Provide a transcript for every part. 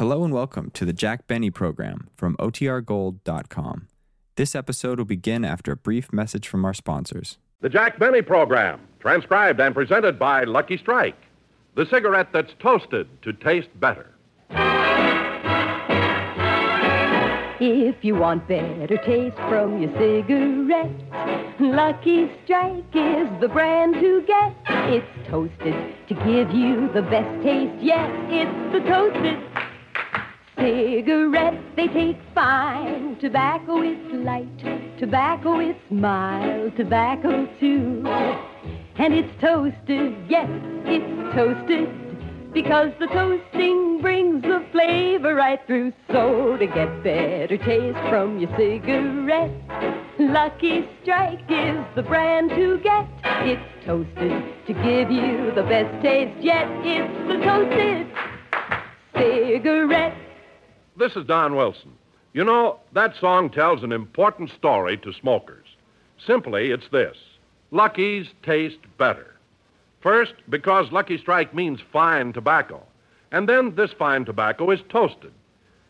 Hello and welcome to the Jack Benny program from OTRGold.com. This episode will begin after a brief message from our sponsors. The Jack Benny program, transcribed and presented by Lucky Strike, the cigarette that's toasted to taste better. If you want better taste from your cigarette, Lucky Strike is the brand to get. It's toasted to give you the best taste yet. It's the toasted cigarette. They take fine. Tobacco is light. Tobacco is mild. Tobacco too. And it's toasted. Yes, it's toasted. Because the toasting brings the flavor right through. So to get better taste from your cigarette, Lucky Strike is the brand to get. It's toasted to give you the best taste yet. It's the toasted cigarette. This is Don Wilson. You know, that song tells an important story to smokers. Simply, it's this Lucky's taste better. First, because Lucky Strike means fine tobacco. And then this fine tobacco is toasted.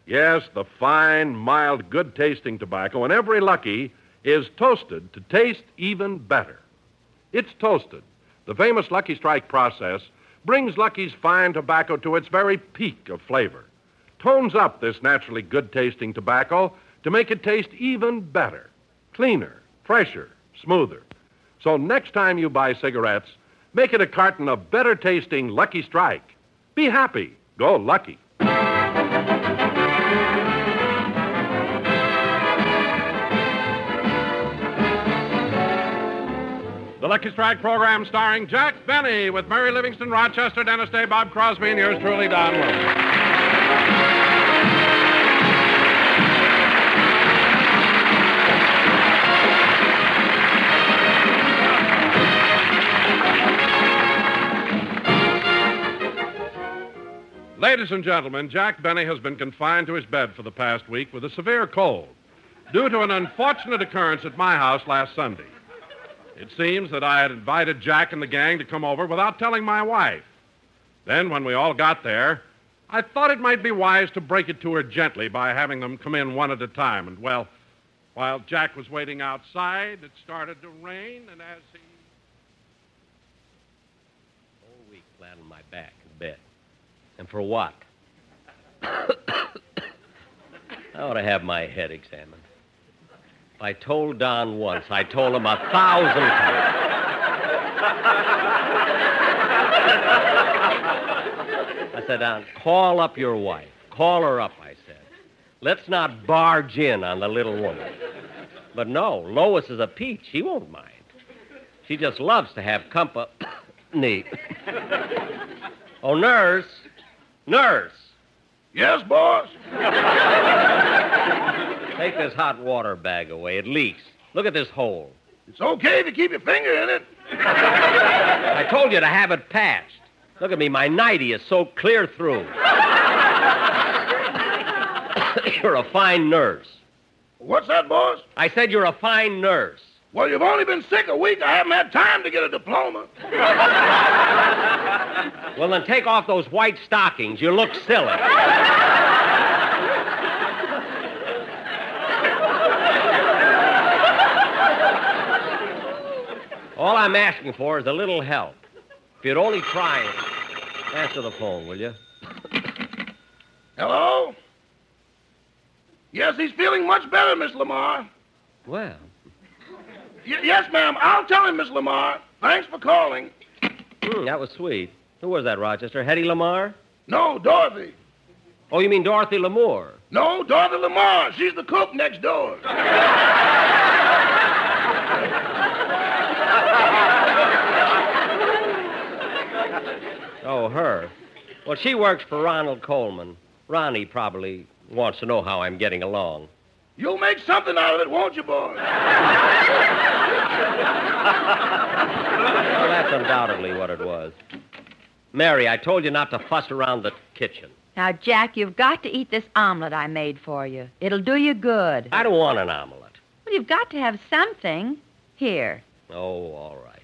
Yes, the fine, mild, good tasting tobacco in every Lucky is toasted to taste even better. It's toasted. The famous Lucky Strike process brings Lucky's fine tobacco to its very peak of flavor, tones up this naturally good tasting tobacco to make it taste even better, cleaner, fresher, smoother. So next time you buy cigarettes, make it a carton of better tasting Lucky Strike. Be happy. Go Lucky. The Lucky Strike program starring Jack Benny with Mary Livingstone, Rochester, Dennis Day, Bob Crosby, and yours truly, Don Wilson. Ladies and gentlemen, Jack Benny has been confined to his bed for the past week with a severe cold due to an unfortunate occurrence at my house last Sunday. It seems that I had invited Jack and the gang to come over without telling my wife. Then, when we all got there, I thought it might be wise to break it to her gently by having them come in one at a time. And, well, while Jack was waiting outside, it started to rain, and as he. Whole week flat on my back in bed. And for what? I ought to have my head examined. If I told Don once, I told him a thousand times. I said, Don, call up your wife. Call her up, I said. Let's not barge in on the little woman. But no, Lois is a peach. She won't mind. She just loves to have company. oh, nurse. Nurse. Yes, boss? Take this hot water bag away. It leaks. Look at this hole. It's okay if you keep your finger in it. I told you to have it patched. Look at me. My nightie is so clear through. you're a fine nurse. What's that, boss? I said you're a fine nurse. Well, you've only been sick a week. I haven't had time to get a diploma. Well, then take off those white stockings. You look silly. All I'm asking for is a little help. If you'd only try and answer the phone, will you? Hello? Yes, he's feeling much better, Miss Lamar. Well, Y- yes, ma'am. I'll tell him, Miss Lamar. Thanks for calling. hmm, that was sweet. Who was that, Rochester? Hedy Lamarr? No, Dorothy. Oh, you mean Dorothy Lamour? No, Dorothy Lamar. She's the cook next door. Oh, her. Well, she works for Ronald Colman. Ronnie probably wants to know how I'm getting along. You'll make something out of it, won't you, boy? Well, that's undoubtedly what it was. Mary, I told you not to fuss around the kitchen. Now, Jack, you've got to eat this omelet I made for you. It'll do you good. I don't want an omelet. Well, you've got to have something. Here. Oh, all right.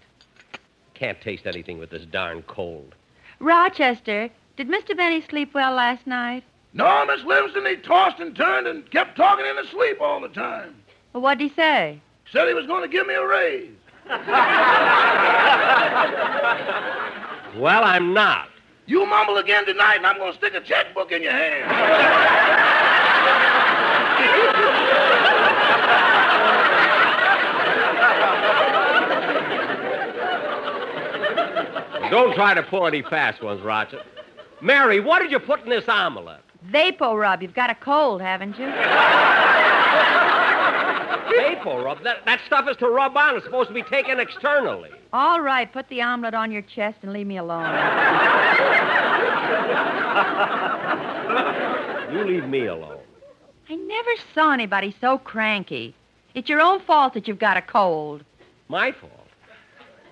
Can't taste anything with this darn cold. Rochester, did Mr. Benny sleep well last night? No, Miss Livingstone, he tossed and turned and kept talking in his sleep all the time. Well, what'd he say? Said he was going to give me a raise. Well, I'm not. You mumble again tonight, and I'm going to stick a checkbook in your hand. Don't try to pull any fast ones, Roger. Mary, what did you put in this omelet? Vapo rub. You've got a cold, haven't you? Maple rub. That, that stuff is to rub on. It's supposed to be taken externally. All right, put the omelet on your chest and leave me alone. You leave me alone. I never saw anybody so cranky. It's your own fault that you've got a cold. My fault.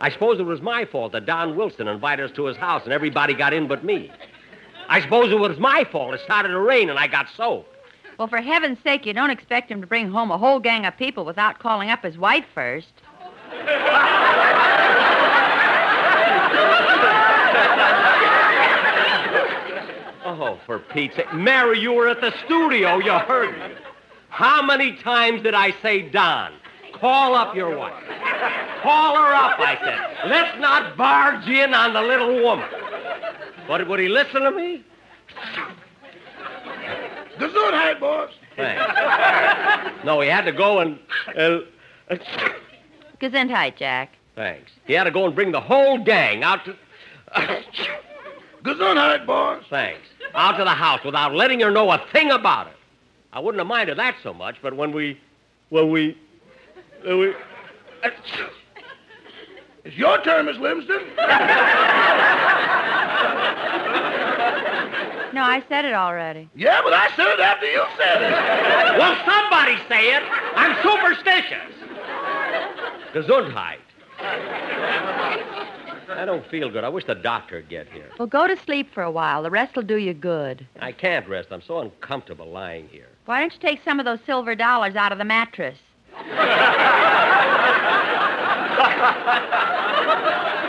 I suppose it was my fault that Don Wilson invited us to his house and everybody got in but me. I suppose it was my fault. It started to rain and I got soaked. Well, for heaven's sake, you don't expect him to bring home a whole gang of people without calling up his wife first. Oh, for Pete's sake. Mary, you were at the studio. You heard me. How many times did I say, Don, call up your wife? Call her up, I said. Let's not barge in on the little woman. But would he listen to me? Gesundheit, boss. Thanks. No, he had to go and. Uh, uh, Gesundheit, Jack. thanks. He had to go and bring the whole gang out to. Gesundheit, boss. Thanks. Out to the house without letting her know a thing about it. I wouldn't have minded that so much, but when we. When we. When we. It's your turn, Miss Livingstone. No, I said it already. Yeah, but I said it after you said it. Well, somebody say it. I'm superstitious. Gesundheit. I don't feel good. I wish the doctor'd get here. Well, go to sleep for a while. The rest will do you good. I can't rest. I'm so uncomfortable lying here. Why don't you take some of those silver dollars out of the mattress?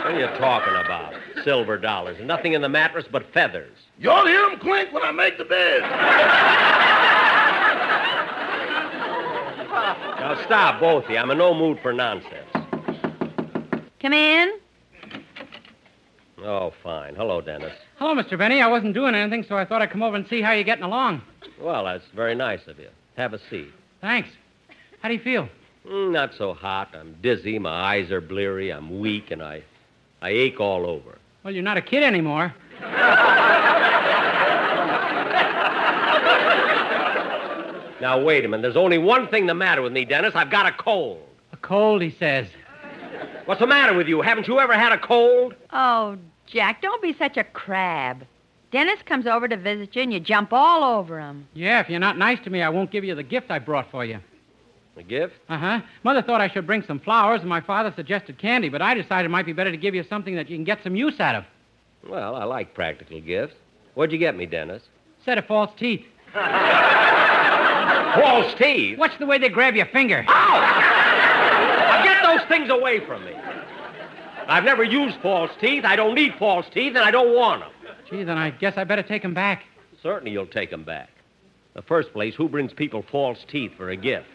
What are you talking about? Silver dollars. Nothing in the mattress but feathers. You'll hear them clink when I make the bed. Now stop, both of you. I'm in no mood for nonsense. Come in. Oh, fine. Hello, Dennis. Hello, Mr. Benny. I wasn't doing anything, so I thought I'd come over and see how you're getting along. Well, that's very nice of you. Have a seat. Thanks. How do you feel? Mm, not so hot. I'm dizzy. My eyes are bleary. I'm weak, and I, I ache all over. Well, you're not a kid anymore. Now wait a minute. There's only one thing the matter with me, Dennis. I've got a cold. A cold, he says. What's the matter with you? Haven't you ever had a cold? Oh, Jack, don't be such a crab. Dennis comes over to visit you and you jump all over him. Yeah, if you're not nice to me, I won't give you the gift I brought for you. A gift? Uh huh. Mother thought I should bring some flowers, and my father suggested candy, but I decided it might be better to give you something that you can get some use out of. Well, I like practical gifts. What'd you get me, Dennis? Set of false teeth. False teeth. Watch the way they grab your finger. Now get those things away from me. I've never used false teeth. I don't need false teeth, and I don't want them. Gee, then I guess I better take them back. Certainly you'll take them back. In the first place, who brings people false teeth for a gift?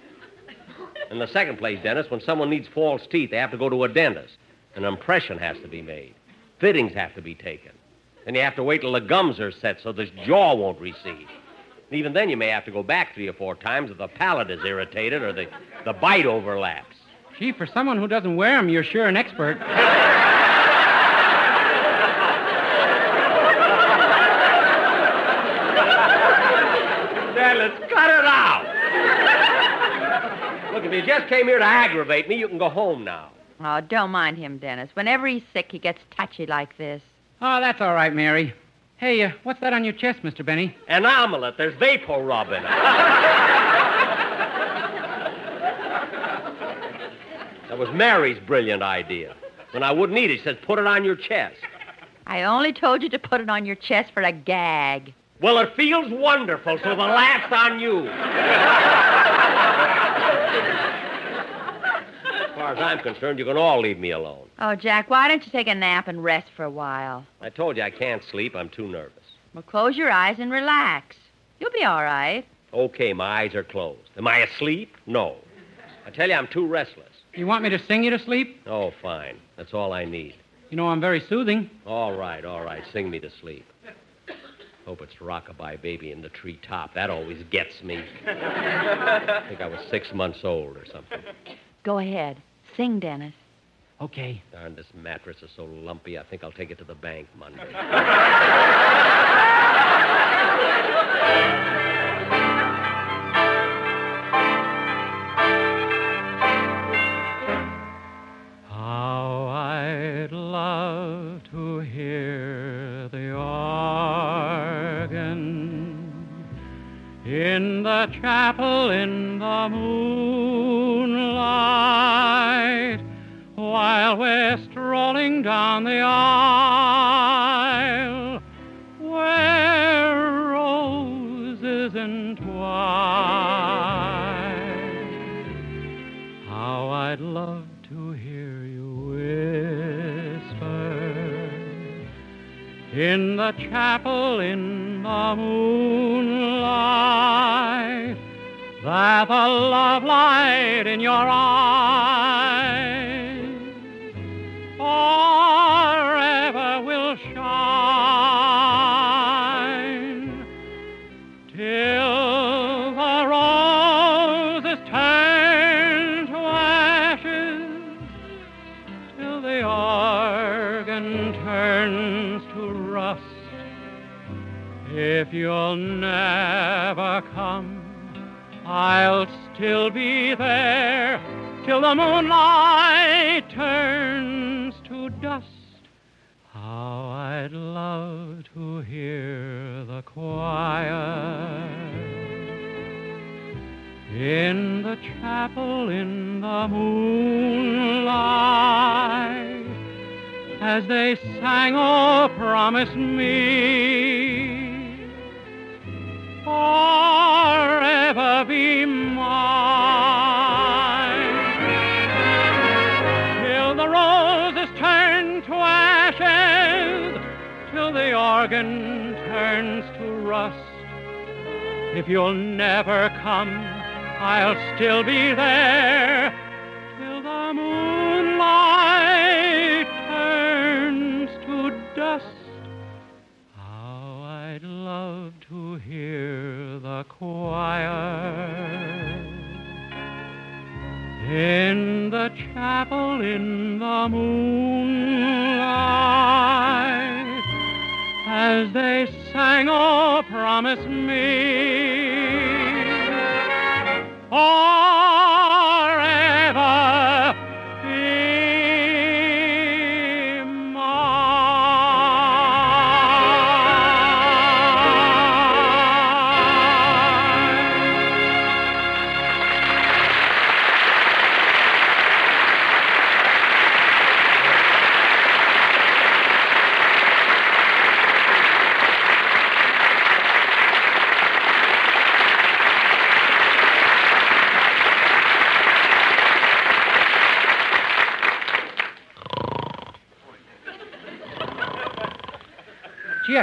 In the second place, Dennis, when someone needs false teeth, they have to go to a dentist. An impression has to be made. Fittings have to be taken. Then you have to wait till the gums are set so the jaw won't recede. And even then, you may have to go back three or four times if the palate is irritated or the, the bite overlaps. Gee, for someone who doesn't wear 'em, you're sure an expert. Dennis, cut it out. Look, if you just came here to aggravate me, you can go home now. Oh, don't mind him, Dennis. Whenever he's sick, he gets touchy like this. Oh, that's all right, Mary. Hey, uh, what's that on your chest, Mr. Benny? An omelet. There's vapor rub in it. that was Mary's brilliant idea. When I wouldn't eat it, she said, put it on your chest. I only told you to put it on your chest for a gag. Well, it feels wonderful, so the laugh's on you. As far as I'm concerned, you can all leave me alone. Oh, Jack, why don't you take a nap and rest for a while? I told you I can't sleep. I'm too nervous. Well, close your eyes and relax. You'll be all right. Okay, my eyes are closed. Am I asleep? No. I tell you, I'm too restless. You want me to sing you to sleep? Oh, fine. That's all I need. You know I'm very soothing. All right, all right. Sing me to sleep. Hope it's Rockabye Baby in the treetop. That always gets me. I think I was six months old or something. Go ahead. Sing, Dennis. Okay. Darn, this mattress is so lumpy, I think I'll take it to the bank Monday. in the chapel in the moonlight that the love light in your eyes If you'll never come, I'll still be there till the moonlight turns to dust. How I'd love to hear the choir in the chapel in the moonlight as they sang, Oh, promise me forever be mine till the roses turn to ashes, till the organ turns to rust. If you'll never come, I'll still be there choir. In the chapel in the moonlight as they sang, Oh, promise me. Forever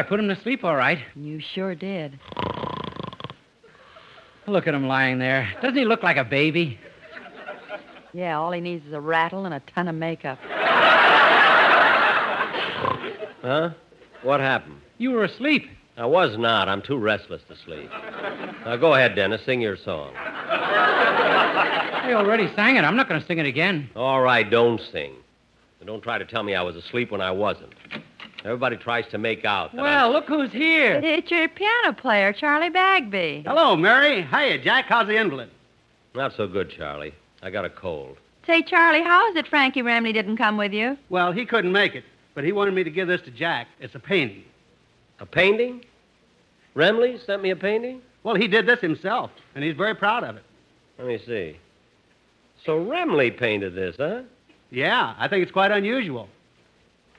put him to sleep all right. You sure did. Look at him lying there. Doesn't he look like a baby? Yeah, all he needs is a rattle and a ton of makeup. Huh? What happened? You were asleep. I was not. I'm too restless to sleep. Now go ahead, Dennis. Sing your song. I already sang it. I'm not going to sing it again. All right, don't sing. And don't try to tell me I was asleep when I wasn't. Everybody tries to make out. That Well, look who's here. It's your piano player, Charlie Bagby. Hello, Mary. Hiya, Jack. How's the invalid? I'm not so good, Charlie. I got a cold. Say, Charlie, how is it Frankie Remley didn't come with you? Well, he couldn't make it, but he wanted me to give this to Jack. It's a painting. A painting? Remley sent me a painting? Well, he did this himself, and he's very proud of it. Let me see. So Remley painted this, huh? Yeah, I think it's quite unusual.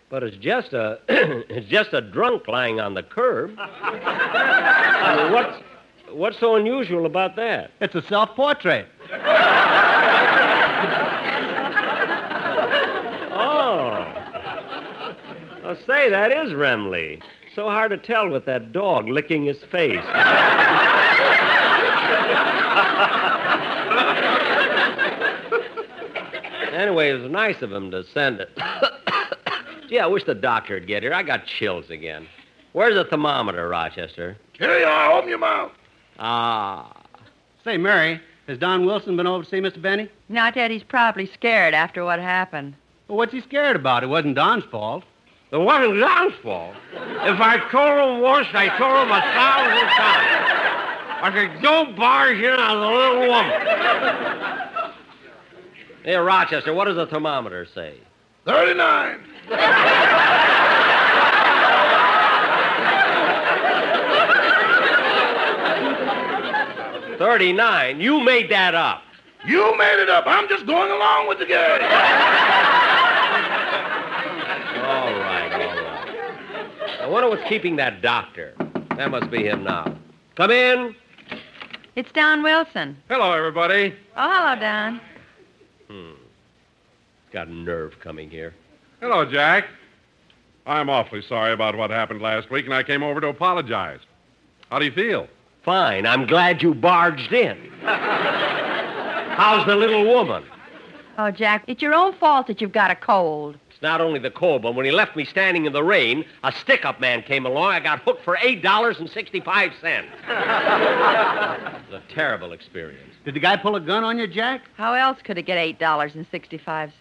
But it's just a it's just a drunk lying on the curb. I mean, what's what's so unusual about that? It's a self-portrait. oh. Well, say that is Remley. So hard to tell with that dog licking his face. anyway, it was nice of him to send it. Gee, I wish the doctor'd get here. I got chills again. Where's the thermometer, Rochester? Here you are. Open your mouth. Ah. Say, Mary, has Don Wilson been over to see Mr. Benny? Not yet. he's probably scared after what happened. Well, what's he scared about? It wasn't Don's fault. It wasn't Don's fault. If I told him once, I told him a thousand times. I said, don't barge in on the little woman. Hey, Rochester, what does the thermometer say? 39. 39. You made that up. You made it up. I'm just going along with the game. All right, all right. I wonder what's keeping that doctor. That must be him now. Come in. It's Don Wilson. Hello, everybody. Oh, hello, Don. Hmm. Got a nerve coming here. Hello, Jack. I'm awfully sorry about what happened last week, and I came over to apologize. How do you feel? Fine. I'm glad you barged in. How's the little woman? Oh, Jack, it's your own fault that you've got a cold. It's not only the cold, but when he left me standing in the rain, a stick up man came along. I got hooked for $8.65. it was a terrible experience. Did the guy pull a gun on you, Jack? How else could it get $8.65?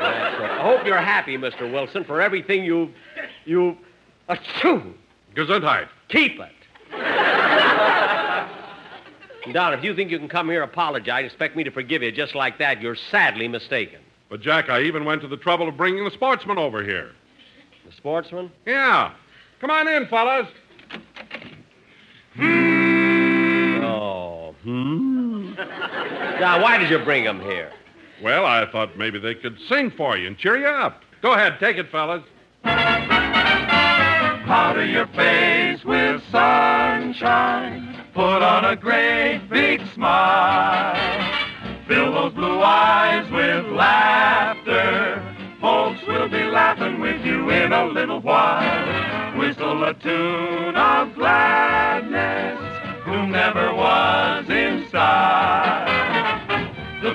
That's right. I hope you're happy, Mr. Wilson, for everything you've. you. Achoo! Gesundheit. Keep it. Don, if you think you can come here apologize, expect me to forgive you just like that, you're sadly mistaken. But, Jack, I even went to the trouble of bringing the sportsmen over here. The sportsmen? Yeah. Come on in, fellas. Oh, hmm? Now, why did you bring him here? Well, I thought maybe they could sing for you and cheer you up. Go ahead, take it, fellas. Powder your face with sunshine. Put on a great big smile. Fill those blue eyes with laughter. Folks will be laughing with you in a little while. Whistle a tune of gladness. Who never was inside?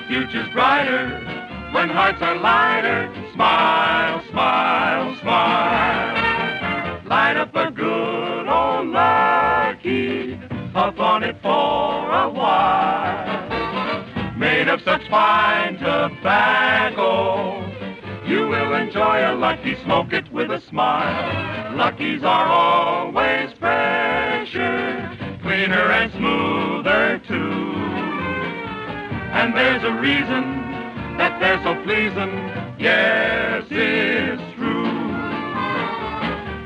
Future's brighter when hearts are lighter. Smile, smile, smile. Light up a good old lucky. Puff on it for a while. Made of such fine tobacco. You will enjoy a lucky, smoke it with a smile. Luckies are always fresher, cleaner and smoother too. And there's a reason that they're so pleasing. Yes, it's true.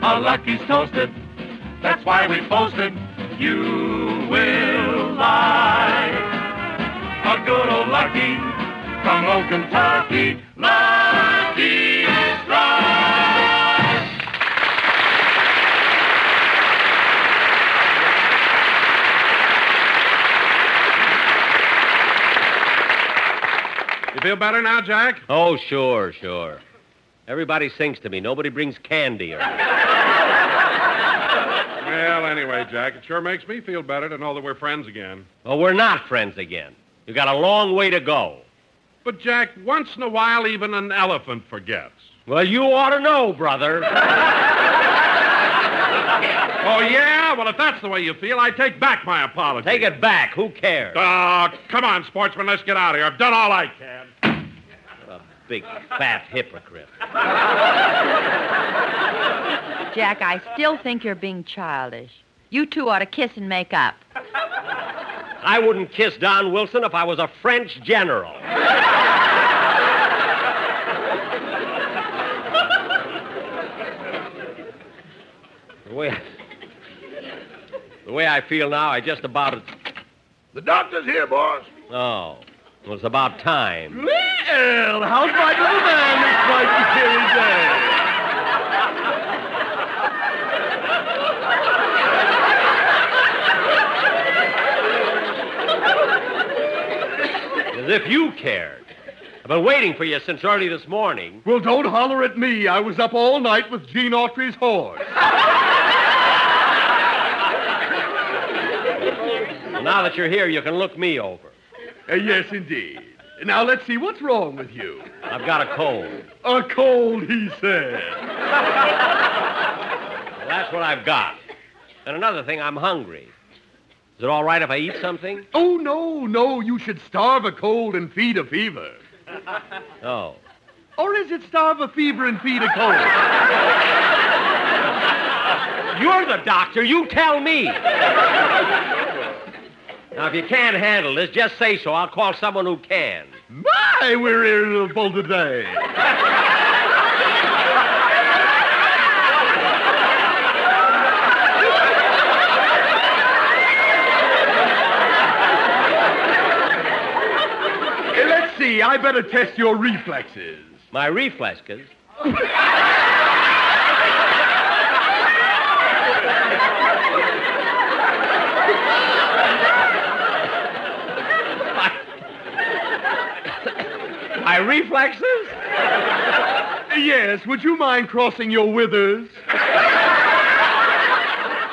A lucky's toasted, that's why we posted. You will like a good old lucky from old Kentucky. Lucky You feel better now, Jack? Oh, sure, sure. Everybody sings to me. Nobody brings candy or Well, anyway, Jack, it sure makes me feel better to know that we're friends again. Well, we're not friends again. You got a long way to go. But, Jack, once in a while, even an elephant forgets. Well, you ought to know, brother. Oh, yeah? Well, if that's the way you feel, I take back my apology. Take it back. Who cares? Oh, come on, sportsmen, let's get out of here. I've done all I can. A big fat hypocrite. Jack, I still think you're being childish. You two ought to kiss and make up. I wouldn't kiss Don Wilson if I was a French general. the way I, the way I feel now, I just about The doctor's here, boss. oh, it was about time. Well, how's my little man this bright cherry day? As if you cared. I've been waiting for you since early this morning. Well, don't holler at me. I was up all night with Gene Autry's horse. Now that you're here, you can look me over. Uh, yes, indeed. Now, let's see, what's wrong with you? I've got a cold. A cold, he said. Well, that's what I've got. And another thing, I'm hungry. Is it all right if I eat something? Oh, no, no, you should starve a cold and feed a fever. Oh. Or is it starve a fever and feed a cold? You're the doctor. You tell me. Now, if you can't handle this, just say so. I'll call someone who can. My, we're irritable today. Let's see. I better test your reflexes. My reflexes. reflexes? Yes, would you mind crossing your withers?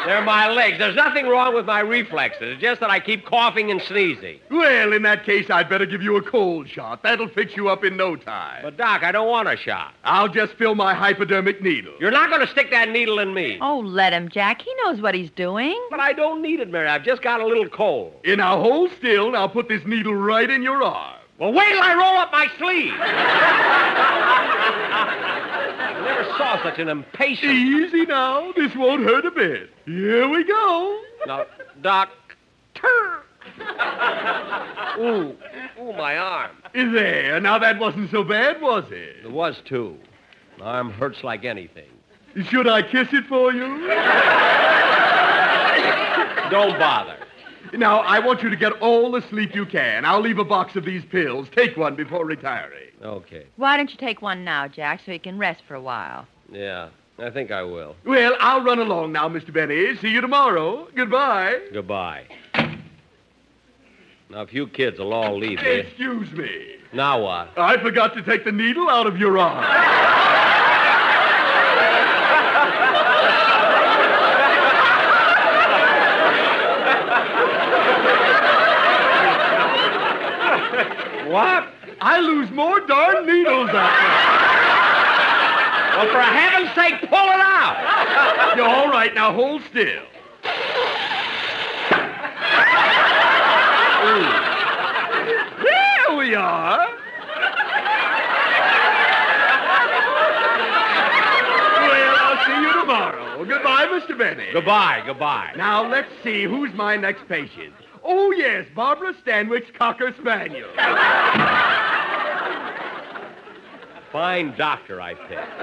They're my legs. There's nothing wrong with my reflexes. It's just that I keep coughing and sneezing. Well, in that case, I'd better give you a cold shot. That'll fix you up in no time. But, Doc, I don't want a shot. I'll just fill my hypodermic needle. You're not going to stick that needle in me. Oh, let him, Jack. He knows what he's doing. But I don't need it, Mary. I've just got a little cold. In now, hold still. Now put this needle right in your arm. Well, wait till I roll up my sleeve. I never saw such an impatient. Easy now. This won't hurt a bit. Here we go. Now, Doc. Ooh, ooh, my arm. There. Now that wasn't so bad, was it? It was too. My arm hurts like anything. Should I kiss it for you? Don't bother. Now, I want you to get all the sleep you can. I'll leave a box of these pills. Take one before retiring. Okay. Why don't you take one now, Jack, so he can rest for a while? Yeah, I think I will. Well, I'll run along now, Mr. Benny. See you tomorrow. Goodbye. Goodbye. Now, if you kids will all leave me. Excuse me. Now what? I forgot to take the needle out of your arm. What? I lose more darn needles out there. Well, for heaven's sake, pull it out. You're All right, now hold still. There we are. Well, I'll see you tomorrow. Goodbye, Mr. Benny. Goodbye, goodbye. Now, let's see. Who's my next patient? Oh, yes, Barbara Stanwyck's Cocker Spaniel. Fine doctor I picked.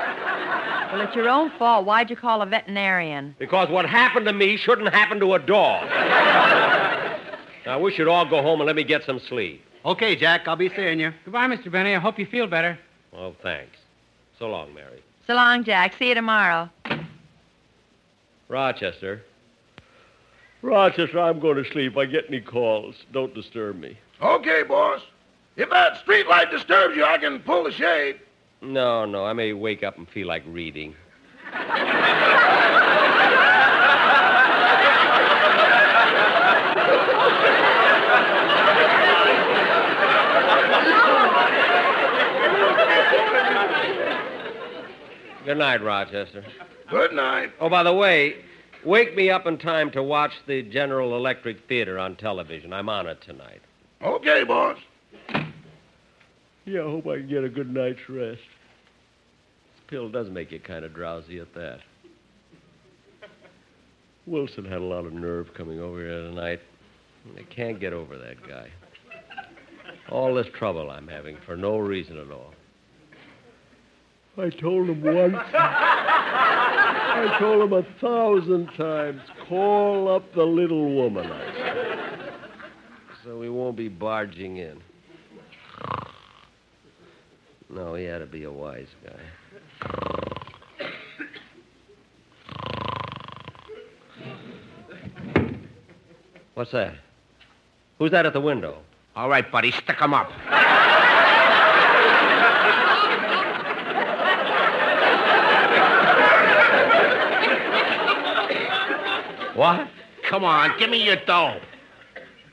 Well, it's your own fault. Why'd you call a veterinarian? Because what happened to me shouldn't happen to a dog. now, I wish you'd all go home and let me get some sleep. Okay, Jack, I'll be seeing you. Goodbye, Mr. Benny. I hope you feel better. Well, thanks. So long, Mary. So long, Jack. See you tomorrow. Rochester. Rochester, I'm going to sleep. I get any calls. Don't disturb me. Okay, boss. If that streetlight disturbs you, I can pull the shade. No, no. I may wake up and feel like reading. Good night, Rochester. Good night. Oh, by the way, wake me up in time to watch the General Electric Theater on television. I'm on it tonight. Okay, boss. Yeah, I hope I can get a good night's rest. This pill does make you kind of drowsy at that. Wilson had a lot of nerve coming over here tonight. I can't get over that guy. All this trouble I'm having for no reason at all. I told him once. I told him a thousand times, call up the little woman, I said. So we won't be barging in. No, he had to be a wise guy. What's that? Who's that at the window? All right, buddy, stick 'em up. What? Come on, give me your dough.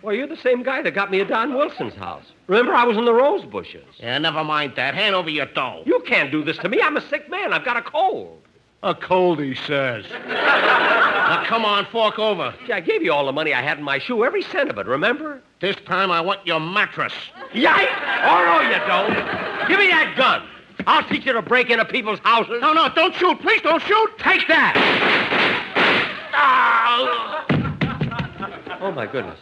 Well, you're the same guy that got me at Don Wilson's house. Remember, I was in the rose bushes. Yeah, never mind that. Hand over your dough. You can't do this to me. I'm a sick man. I've got a cold. A cold, he says. Now, come on, fork over. Gee, I gave you all the money I had in my shoe, every cent of it, remember? This time I want your mattress. Yike! Oh, no, you don't. Give me that gun. I'll teach you to break into people's houses. No, no, don't shoot. Please don't shoot. Take that! Ah! Oh, my goodness.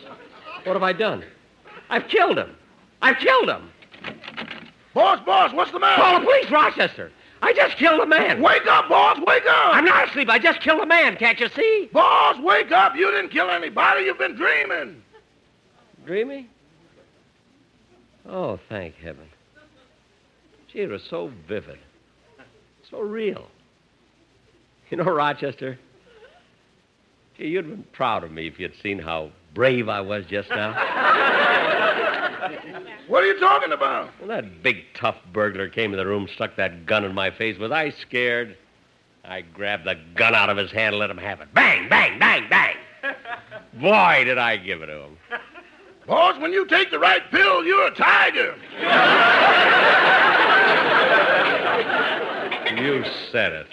What have I done? I've killed him. I've killed him. Boss, boss, what's the matter? Call the police, Rochester. I just killed a man. Wake up, boss, wake up! I'm not asleep. I just killed a man. Can't you see? Boss, wake up! You didn't kill anybody. You've been dreaming. Dreamy? Oh, thank heaven. Gee, it was so vivid. So real. You know, Rochester, gee, you'd have been proud of me if you'd seen how brave I was just now. What are you talking about? When that big, tough burglar came in the room, stuck that gun in my face, was I scared? I grabbed the gun out of his hand and let him have it. Bang, bang, bang, bang. Boy, did I give it to him. Boss, when you take the right pill, you're a tiger. You said it.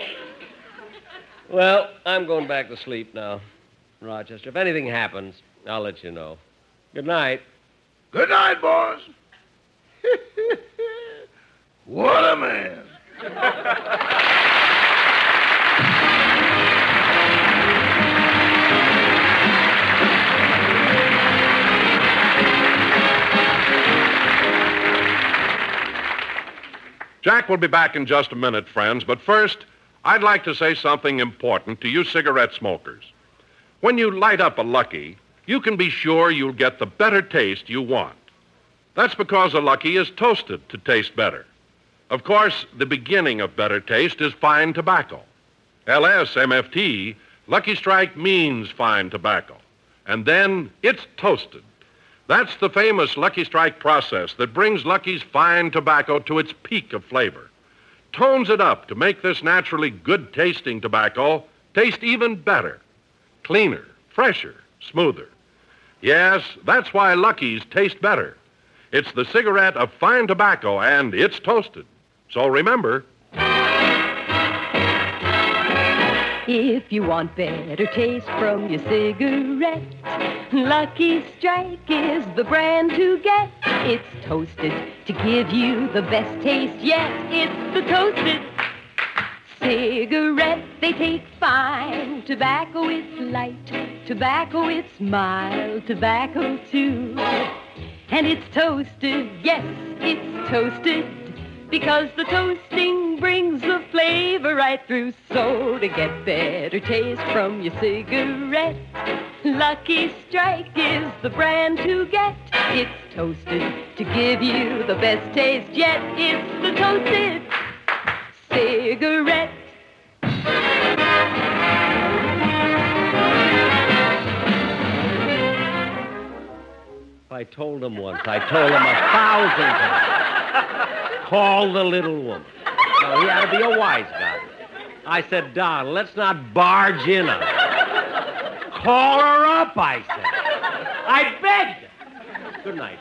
Well, I'm going back to sleep now, Rochester. If anything happens, I'll let you know. Good night. Good night, boss. what a man. Jack will be back in just a minute, friends, but first, I'd like to say something important to you cigarette smokers. When you light up a Lucky, you can be sure you'll get the better taste you want. That's because a Lucky is toasted to taste better. Of course, the beginning of better taste is fine tobacco. LSMFT, Lucky Strike means fine tobacco. And then it's toasted. That's the famous Lucky Strike process that brings Lucky's fine tobacco to its peak of flavor. Tones it up to make this naturally good tasting tobacco taste even better, cleaner, fresher, smoother. Yes, that's why Lucky's taste better. It's the cigarette of fine tobacco and it's toasted. So remember, If you want better taste from your cigarette, Lucky Strike is the brand to get. It's toasted to give you the best taste yet. It's the toasted cigarette. They take fine tobacco, it's light. Tobacco, it's mild. Tobacco, too. And it's toasted, yes, it's toasted. Because the toasting brings the flavor right through. So to get better taste from your cigarette, Lucky Strike is the brand to get. It's toasted to give you the best taste yet. It's the toasted cigarette. I told him once, I told him a thousand times. Call the little woman. No, he ought to be a wise guy. I said, Don, let's not barge in on her. Call her up, I said. I begged. Good night,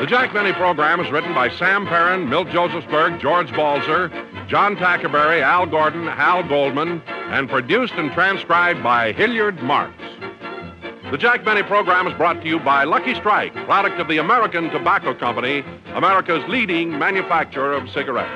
The Jack Benny program is written by Sam Perrin, Milt Josephsberg, George Balzer, John Tackaberry, Al Gordon, Hal Goldman, and produced and transcribed by Hilliard Marks. The Jack Benny program is brought to you by Lucky Strike, product of the American Tobacco Company, America's leading manufacturer of cigarettes.